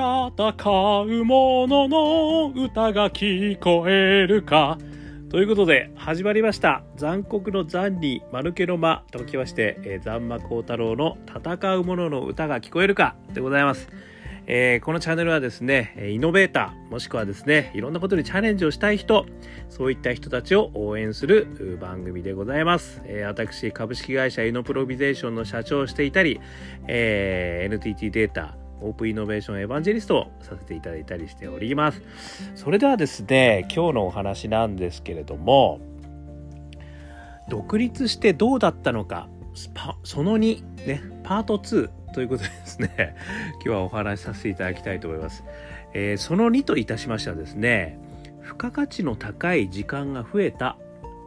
戦う者のの歌が聞こえるか。ということで、始まりました。残酷の残に丸けの間ときまして、えー、残魔高太郎の戦う者の歌が聞こえるかでございます。えー、このチャンネルはですね、イノベーター、もしくはですね、いろんなことにチャレンジをしたい人、そういった人たちを応援する番組でございます。えー、私、株式会社イノプロビゼーションの社長をしていたり、えー、NTT データ、オープンイノベーションエヴァンジェリストをさせていただいたりしております。それではですね、今日のお話なんですけれども、独立してどうだったのか、その2、ね、パート2ということでですね、今日はお話しさせていただきたいと思います。えー、その2といたしましてはですね、付加価値の高い時間が増えた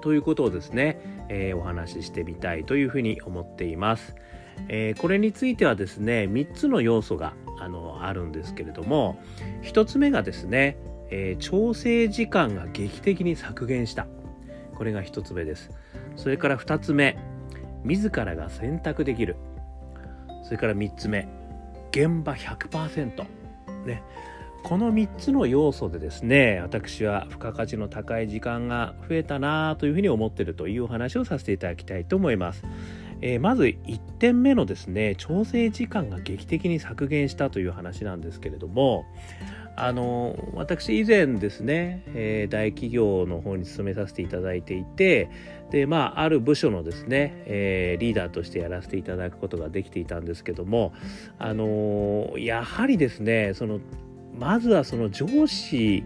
ということをですね、えー、お話ししてみたいというふうに思っています。えー、これについてはですね3つの要素があのあるんですけれども1つ目がですね、えー、調整時間が劇的に削減した。これが1つ目です。それから2つ目自らが選択できる。それから3つ目現場100%ね。この3つの要素でですね私は付加価値の高い時間が増えたなというふうに思ってるというお話をさせていただきたいと思います。えー、まず1点目のですね調整時間が劇的に削減したという話なんですけれどもあの私以前ですね、えー、大企業の方に勤めさせていただいていてでまあある部署のですね、えー、リーダーとしてやらせていただくことができていたんですけどもあのやはりですねそのまずはその上司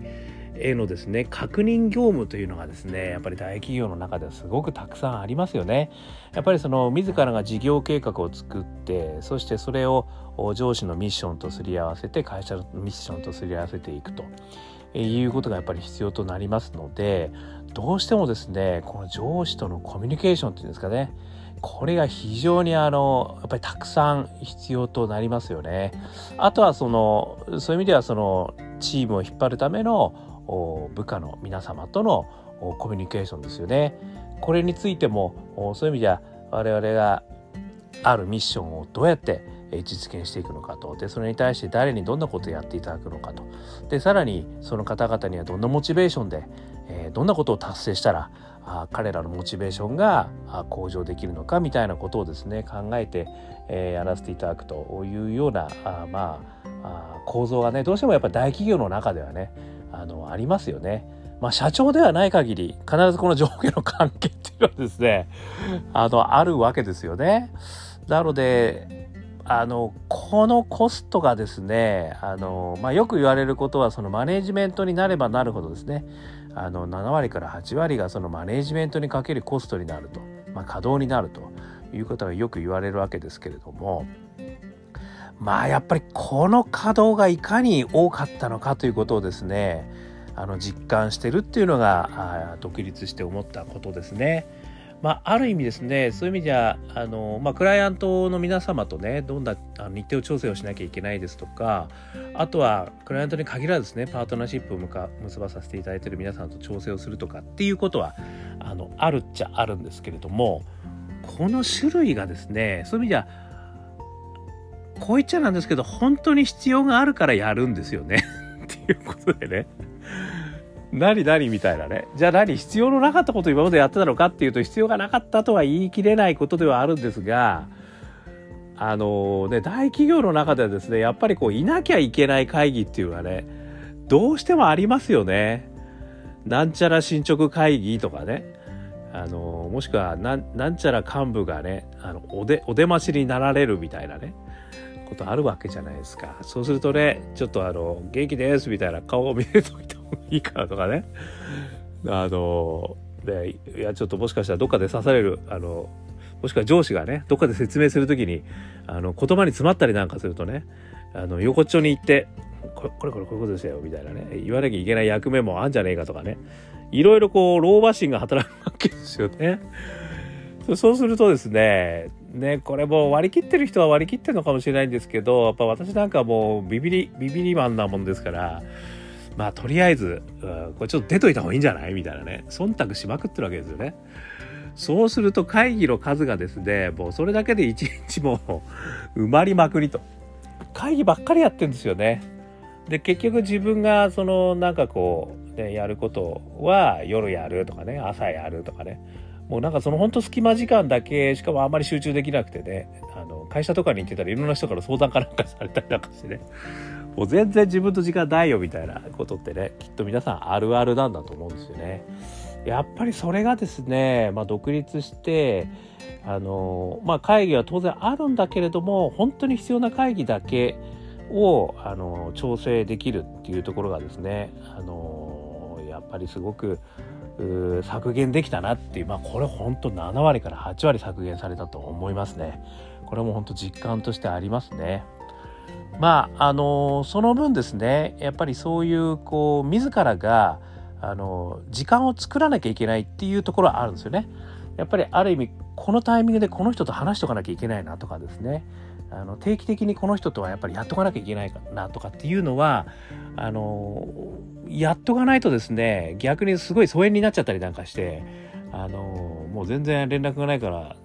へのですね確認業務というのがですねやっぱり大企業の中ではすごくたくさんありますよね。やっぱりその自らが事業計画を作ってそしてそれを上司のミッションとすり合わせて会社のミッションとすり合わせていくということがやっぱり必要となりますのでどうしてもですねこの上司とのコミュニケーションっていうんですかねこれが非常にあのやっぱりたくさん必要となりますよね。あとはそのそういう意味ではそのチームを引っ張るための部下の皆様とのコミュニケーションですよね。これについてもそういう意味では我々があるミッションをどうやって実現していくのかとでそれに対して誰にどんなことをやっていただくのかとでさらにその方々にはどんなモチベーションで、えー、どんなことを達成したらあ彼らのモチベーションが向上できるのかみたいなことをですね考えて、えー、やらせていただくというようなあまあ構造がねどうしてもやっぱ大企業の中ではねあのありますよね。まあ、社長ではない限り必ずこの上下の関係っていうのはですねあのあるわけですよね。なのであのこのコストがですねあの、まあ、よく言われることはそのマネジメントになればなるほどですねあの7割から8割がそのマネジメントにかけるコストになると、まあ、稼働になるということがよく言われるわけですけれどもまあやっぱりこの稼働がいかに多かったのかということをですねあの実感してるっていうのが独立して思ったことですね。まあ、ある意味ですねそういう意味じゃあの、まあ、クライアントの皆様とねどんな日程を調整をしなきゃいけないですとかあとはクライアントに限らずですねパートナーシップを結ばさせていただいている皆さんと調整をするとかっていうことはあのあるっちゃあるんですけれどもこの種類がですねそういう意味じゃこう言っちゃなんですけど、本当に必要があるからやるんですよね っていうことでね。何何みたいなね。じゃあ何必要のなかったことを今までやってたのかっていうと、必要がなかったとは言い切れないことではあるんですが、あのね、大企業の中ではですね、やっぱりこう、いなきゃいけない会議っていうのはね、どうしてもありますよね。なんちゃら進捗会議とかね。あのもしくはなんなんちゃら幹部がねあのおでお出ましになられるみたいなねことあるわけじゃないですか。そうするとね、ちょっとあの、元気ですみたいな顔を見せといた方がいいかなとかね。あの、で、いや、ちょっともしかしたらどっかで刺される、あの、もしくは上司がね、どっかで説明するときに、あの、言葉に詰まったりなんかするとね、あの、横っちょに行って、これこれこれこういうことですよ、みたいなね、言わなきゃいけない役目もあんじゃねえかとかね、いろいろこう、老婆心が働くわけですよね。そうするとですね、ね、これも割り切ってる人は割り切ってるのかもしれないんですけど、やっぱ私なんかもうビビリ、ビビリマンなもんですから、まあとりあえず、うん、これちょっと出といた方がいいんじゃない？みたいなね、忖度しまくってるわけですよね。そうすると会議の数がですね、もうそれだけで一日も埋まりまくりと。会議ばっかりやってるんですよね。で結局自分がそのなんかこう、ね、やることは夜やるとかね朝やるとかねもうなんかその本当隙間時間だけしかもあんまり集中できなくてねあの会社とかに行ってたらいろんな人から相談かなんかされたりなんかしてねもう全然自分と時間ないよみたいなことってねきっと皆さんあるあるなんだと思うんですよね。やっぱりそれがですね、まあ、独立してあの、まあ、会議は当然あるんだけれども本当に必要な会議だけをあの調整できるっていうところがですねあのやっぱりすごく削減できたなっていう、まあ、これ本当7割から8割削減されたと思いますね。これも本当実感としてありますね。まああのその分ですねやっぱりそういうこう自らがあの時間を作らなきゃいけないっていうところはあるんですよね。やっぱりある意味このタイミングでこの人と話しとかなきゃいけないなとかですねあの定期的にこの人とはやっぱりやっとかなきゃいけないかなとかっていうのはあのやっとかないとですね逆にすごい疎遠になっちゃったりなんかしてあのもう全然連絡がないから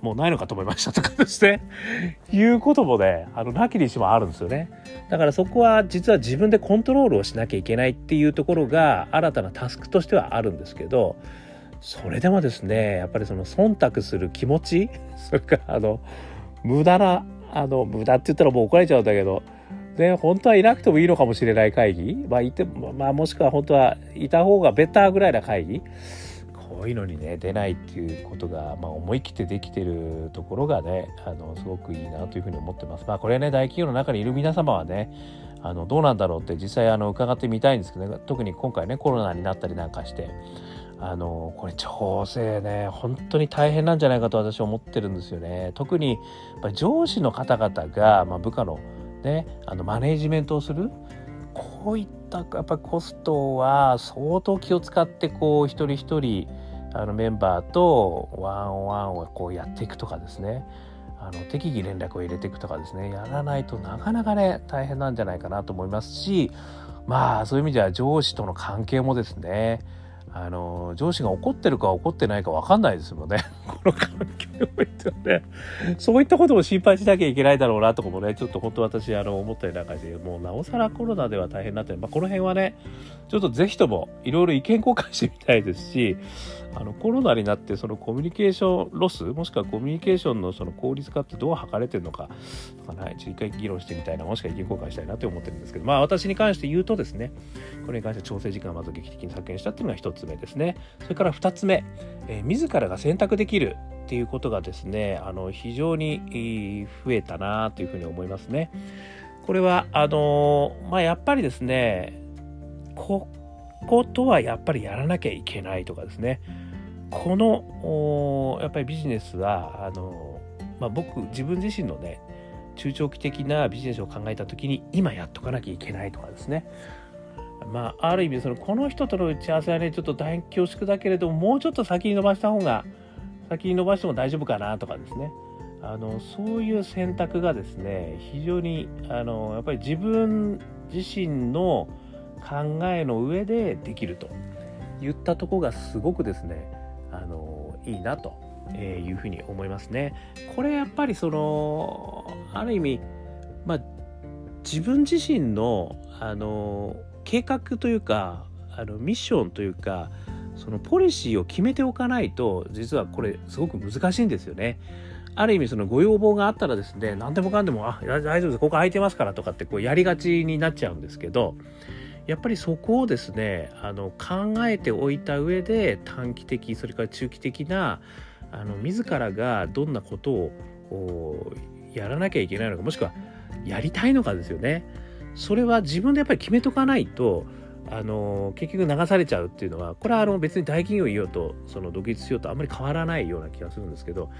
もうないのかと思いましたとかですね。いうこともねあのなきにしもあるんですよね。だからそこは実は自分でコントロールをしなきゃいけないっていうところが新たなタスクとしてはあるんですけどそれでもですねやっぱりその忖度する気持ちそれからあの無駄なあの無駄って言ったらもう怒られちゃうんだけどで本当はいなくてもいいのかもしれない会議、まあいてまあ、もしくは本当はいた方がベターぐらいな会議？こういうのにね出ないっていうことが、まあ、思い切ってできてるところがねあのすごくいいなというふうに思ってます。まあこれね大企業の中にいる皆様はねあのどうなんだろうって実際あの伺ってみたいんですけど、ね、特に今回ねコロナになったりなんかしてあのこれ調整ね本当に大変なんじゃないかと私は思ってるんですよね。特に上司の方々が、まあ、部下のねあのマネージメントをするこういったやっぱコストは相当気を使ってこう一人一人あのメンバーとワンワンをこうやっていくとかですねあの適宜連絡を入れていくとかですねやらないとなかなかね大変なんじゃないかなと思いますしまあそういう意味では上司との関係もですねあの上司が怒ってるか怒ってないか分かんないですもんね。この環境においてはねそういったことも心配しなきゃいけないだろうなとかもねちょっと本当私あの思ったりなんかしてもうなおさらコロナでは大変になって、まあ、この辺はねちょっとぜひともいろいろ意見交換してみたいですしあのコロナになってそのコミュニケーションロスもしくはコミュニケーションのその効率化ってどう測れてるのかとか、ね、一回議論してみたいなもしくは意見交換したいなと思ってるんですけどまあ私に関して言うとですねこれに関して調整時間をまず劇的に削減したっていうのが1つ目ですね。それから2つ目、えー、自らが選択できるっていうことがですねあの非常に増えたなというふうに思いますね。これはあのまあやっぱりですねこことはやっぱりやらなきゃいけないとかですねこのやっぱりビジネスはあの、まあ、僕自分自身のね中長期的なビジネスを考えた時に今やっとかなきゃいけないとかですねまあある意味そのこの人との打ち合わせはねちょっと大変恐縮だけれどももうちょっと先に伸ばした方が先に伸ばしても大丈夫かなとかですねあのそういう選択がですね非常にあのやっぱり自分自身の考えの上でできると言ったとこがすごくですねあのいいなというふうに思いますね。これやっぱりそのある意味、まあ、自分自身のあの計画というかあのミッションというかそのポリシーを決めておかないと実はこれすごく難しいんですよね。ある意味そのご要望があったらですね何でもかんでも「あ大丈夫ですここ空いてますから」とかってこうやりがちになっちゃうんですけどやっぱりそこをですねあの考えておいた上で短期的それから中期的なあの自らがどんなことをやらなきゃいけないのかもしくはやりたいのかですよね。それは自分でやっぱり決めとかないとあの結局流されちゃうっていうのはこれはあの別に大企業いようとその独立しようとあんまり変わらないような気がするんですけど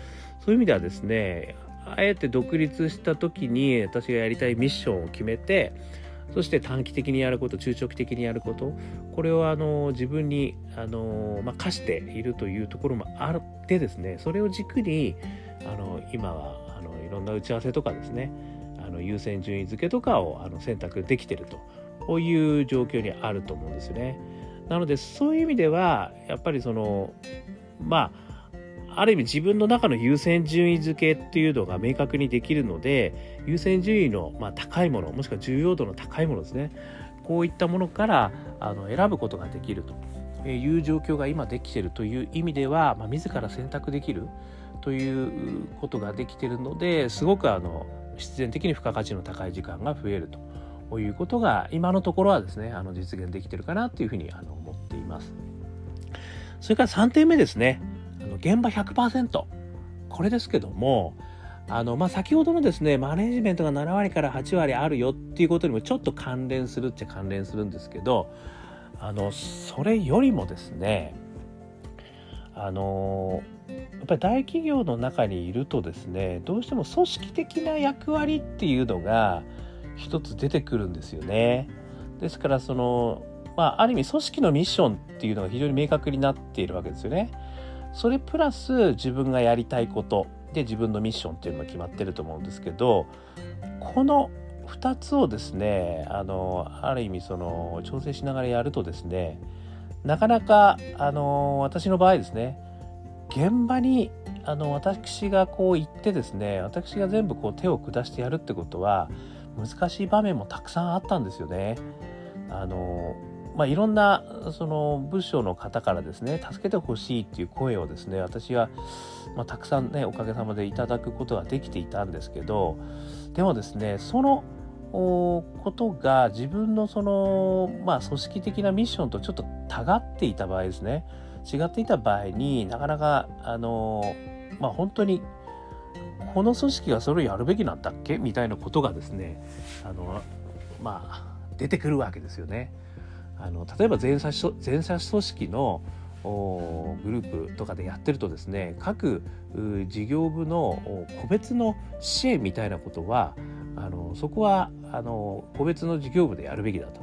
そういう意味ではですねあえて独立した時に私がやりたいミッションを決めてそして短期的にやること中長期的にやることこれをあの自分にあの、まあ、課しているというところもあってですねそれを軸にあの今はあのいろんな打ち合わせとかですねあの優先順位付けとかをあの選択できてると。ういう状況にあると思うんですよね。なのでそういう意味ではやっぱりそのまあある意味自分の中の優先順位付けっていうのが明確にできるので優先順位のま高いものもしくは重要度の高いものですねこういったものからあの選ぶことができるという状況が今できてるという意味では、まあ、自ら選択できるということができてるのですごくあの必然的に付加価値の高い時間が増えるということが今のところはですねあの実現できてるかなというふうにあの思っています。それから3点目ですねあの現場100%これですけどもあのまあ、先ほどのですねマネジメントが7割から8割あるよっていうことにもちょっと関連するっちゃ関連するんですけどあのそれよりもですねあのやっぱり大企業の中にいるとですねどうしても組織的な役割っていうのが一つ出てくるんですよね。ですからそのまあ、ある意味組織のミッションっていうのが非常に明確になっているわけですよね。それプラス自分がやりたいことで自分のミッションっていうのが決まってると思うんですけどこの2つをですねあのある意味その調整しながらやるとですねなかなかあの私の場合ですね現場にあの私がこう行ってですね私が全部こう手を下してやるってことは難しい場面もたくさんあったんですよね。あのまあ、いろんなその部署の方からですね助けてほしいっていう声をですね私は、まあ、たくさんねおかげさまでいただくことができていたんですけどでもですねそのことが自分のその、まあ、組織的なミッションとちょっとたがっていた場合ですね違っていた場合になかなかあのまあ本当にこの組織がそれをやるべきなんだっけ？みたいなことがですねあのまあ出てくるわけですよね。あの例えば全社全社組織のグループとかでやってるとですね各事業部の個別の支援みたいなことはあのそこはあの個別の事業部でやるべきだと。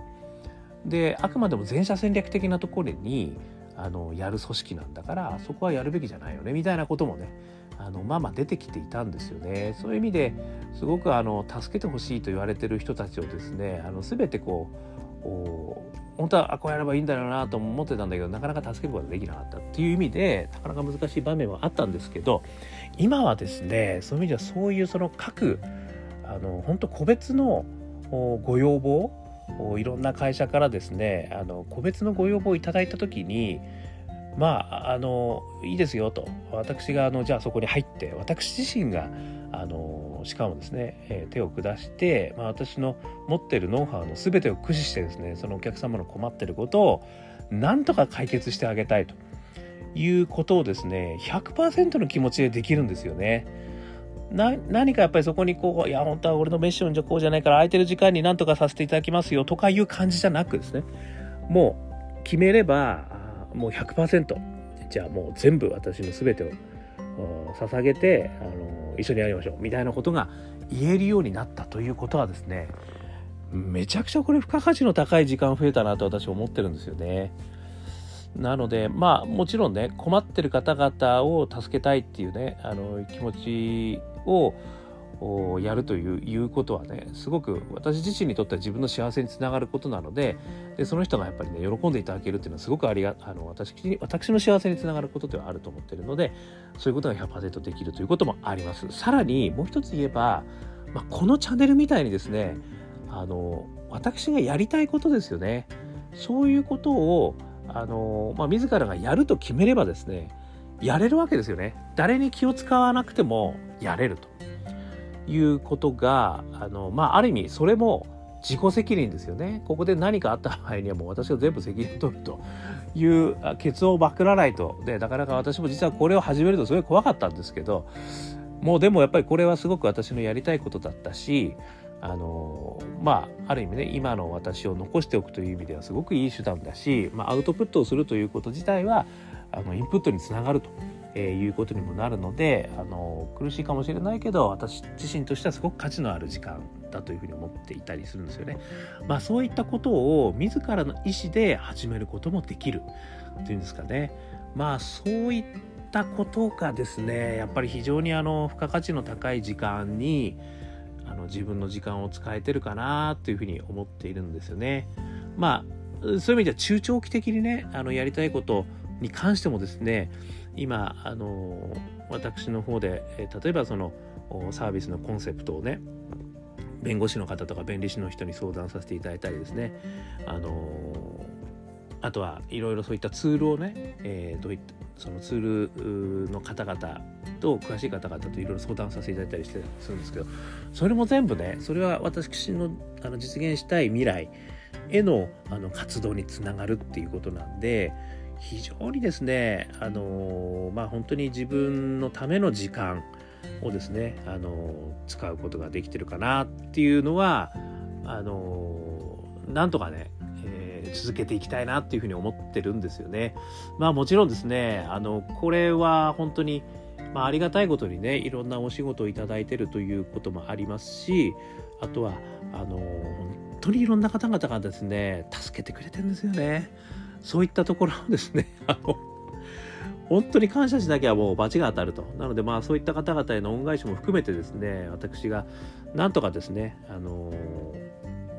であくまでも全社戦略的なところにあのやる組織なんだからそこはやるべきじゃないよねみたいなこともねあのまあまあ出てきていたんですよね。そういう意味ですごくあの助けてほしいと言われてる人たちをですねあの全てこう本当はこうやればいいんだろうなと思ってたんだけどなかなか助けることができなかったっていう意味でなかなか難しい場面はあったんですけど今はですねそういう意味ではそういうその各あの本当個別のご要望いろんな会社からですねあの個別のご要望をいただいた時にまああのいいですよと私があのじゃあそこに入って私自身があのしかもですね、え、手を下して、まあ、私の持ってるノウハウの全てを駆使してですねそのお客様の困ってることをなんとか解決してあげたいということをですね100%の気持ちでできるんですよね。な何かやっぱりそこにこういや本当は俺のミッションじゃこうじゃないから空いてる時間になんとかさせていただきますよとかいう感じじゃなくですね。もう決めればもう100%じゃあもう全部私の全てを捧げてあの一緒にやりましょう。みたいなことが言えるようになったということはですねめちゃくちゃこれ付加価値の高い時間増えたなと私は思ってるんですよね。なのでまあもちろんね困ってる方々を助けたいっていうねあの気持ちをやるといういうことはねすごく私自身にとっては自分の幸せにつながることなのででその人がやっぱりね喜んでいただけるっていうのはすごくありがあの私私の幸せにつながることではあると思ってるのでそういうことが100%できるということもあります。さらにもう一つ言えば、まあ、このチャンネルみたいにですねあの私がやりたいことですよね。そういうことをあの、まあ、自らがやると決めればですねやれるわけですよね。誰に気を使わなくてもやれると。いうことがあの、まあ、ある意味それも自己責任ですよね。ここで何かあった場合にはもう私が全部責任取るという結論をまくらないと。で、なかなか私も実はこれを始めるとすごい怖かったんですけど、もうでもやっぱりこれはすごく私のやりたいことだったし、あのまあある意味ね今の私を残しておくという意味ではすごくいい手段だし、まあ、アウトプットをするということ自体はあのインプットにつながるとえー、いうことにもなるのであの苦しいかもしれないけど私自身としてはすごく価値のある時間だというふうに思っていたりするんですよね。まあ、そういったことを自らの意思で始めることもできるっていうんですかね。まあそういったことがですねやっぱり非常にあの付加価値の高い時間にあの自分の時間を使えてるかなというふうに思っているんですよね。まあそういう意味では中長期的にねあのやりたいことに関してもですね今あの私の方で、例えばそのサービスのコンセプトをね弁護士の方とか弁理士の人に相談させていただいたりですねあのあとはいろいろそういったツールをね、えー、どういったそのツールの方々と詳しい方々といろいろ相談させていただいたりしてするんですけどそれも全部ねそれは私のあの実現したい未来へのあの活動につながるっていうことなんで非常にですねあのまあ本当に自分のための時間をですねあの使うことができてるかなっていうのはあのなんとかね続けていきたいなっていうふうに思ってるんですよね。まあもちろんですね、あの、これは本当に、まあ、ありがたいことにね、いろんなお仕事をいただいてるということもありますし、あとは、あの、本当にいろんな方々がですね、助けてくれてるんですよね。そういったところをですね、あの、本当に感謝しなきゃもう罰が当たると。なのでまあそういった方々への恩返しも含めてですね、私がなんとかですね、あの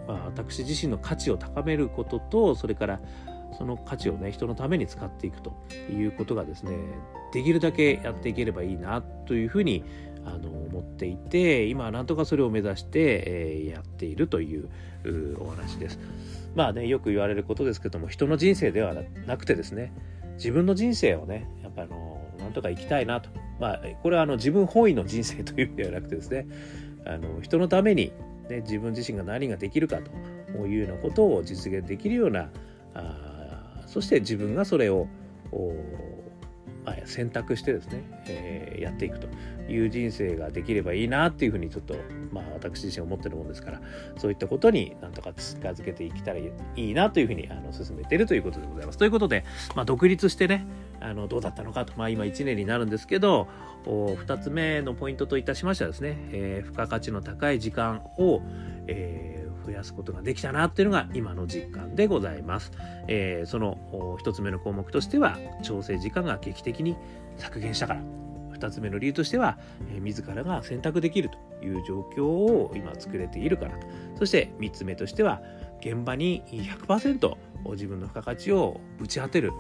まあ、私自身の価値を高めることとそれからその価値をね人のために使っていくということがですねできるだけやっていければいいなというふうにあの思っていて今なんとかそれを目指して、えー、やっているというお話です。まあねよく言われることですけども人の人生ではなくてですね自分の人生をねやっぱあのなんとか生きたいなとまあこれはあの自分本位の人生という意味ではなくてですねあの人のためにね、自分自身が何ができるかというようなことを実現できるようなあそして自分がそれを選択してですね、えー、やっていくという人生ができればいいなっていうふうにちょっと、まあ、私自身思ってるもんですからそういったことになんとか近づけていけたらいいなというふうにあの進めてるということでございます。ということで、まあ、独立してねあのどうだったのかと、まあ、今1年になるんですけど2つ目のポイントといたしましてはですね、えー、付加価値の高い時間を、えー増やすことができたなっていうのが今の実感でございます。えー、その一つ目の項目としては調整時間が劇的に削減したから。2つ目の理由としては、えー、自らが選択できるという状況を今作れているからそして3つ目としては現場に100%自分の付加価値をぶち当てる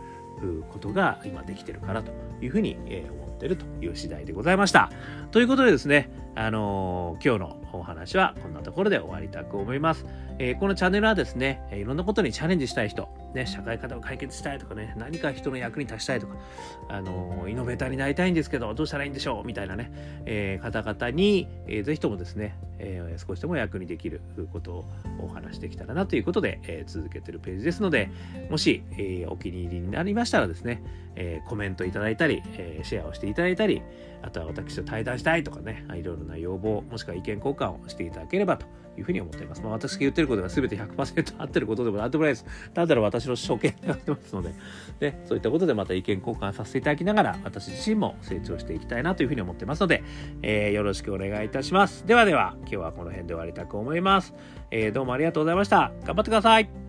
ことが今できてるからというふうに思ってるという次第でございました。ということでですね、あのー、今日のお話はこんなところで終わりたく思います。えー、このチャンネルはですね、いろんなことにチャレンジしたい人、ね、社会課題を解決したいとかね、何か人の役に立ちたいとか、あのー、イノベーターになりたいんですけど、どうしたらいいんでしょうみたいなね、え方々に、えー、ぜひともですね、え少しでも役にできることをお話できたらなということで、え続けてるページですので、もし、えお気に入りになりましたらですね、えコメントいただいたり、えシェアをしていただいたり、あとは私と対談したいとかね、いろいろな要望、もしくは意見交換をしていただければというふうに思っています。まあ、私が言ってることが全て100%合ってることでもなんでもないです。ただ私の所見になってますので、で、そういったことでまた意見交換させていただきながら、私自身も成長していきたいなというふうに思ってますので、えー、よろしくお願いいたします。ではでは、今日はこの辺で終わりたく思います。えー、どうもありがとうございました。頑張ってください。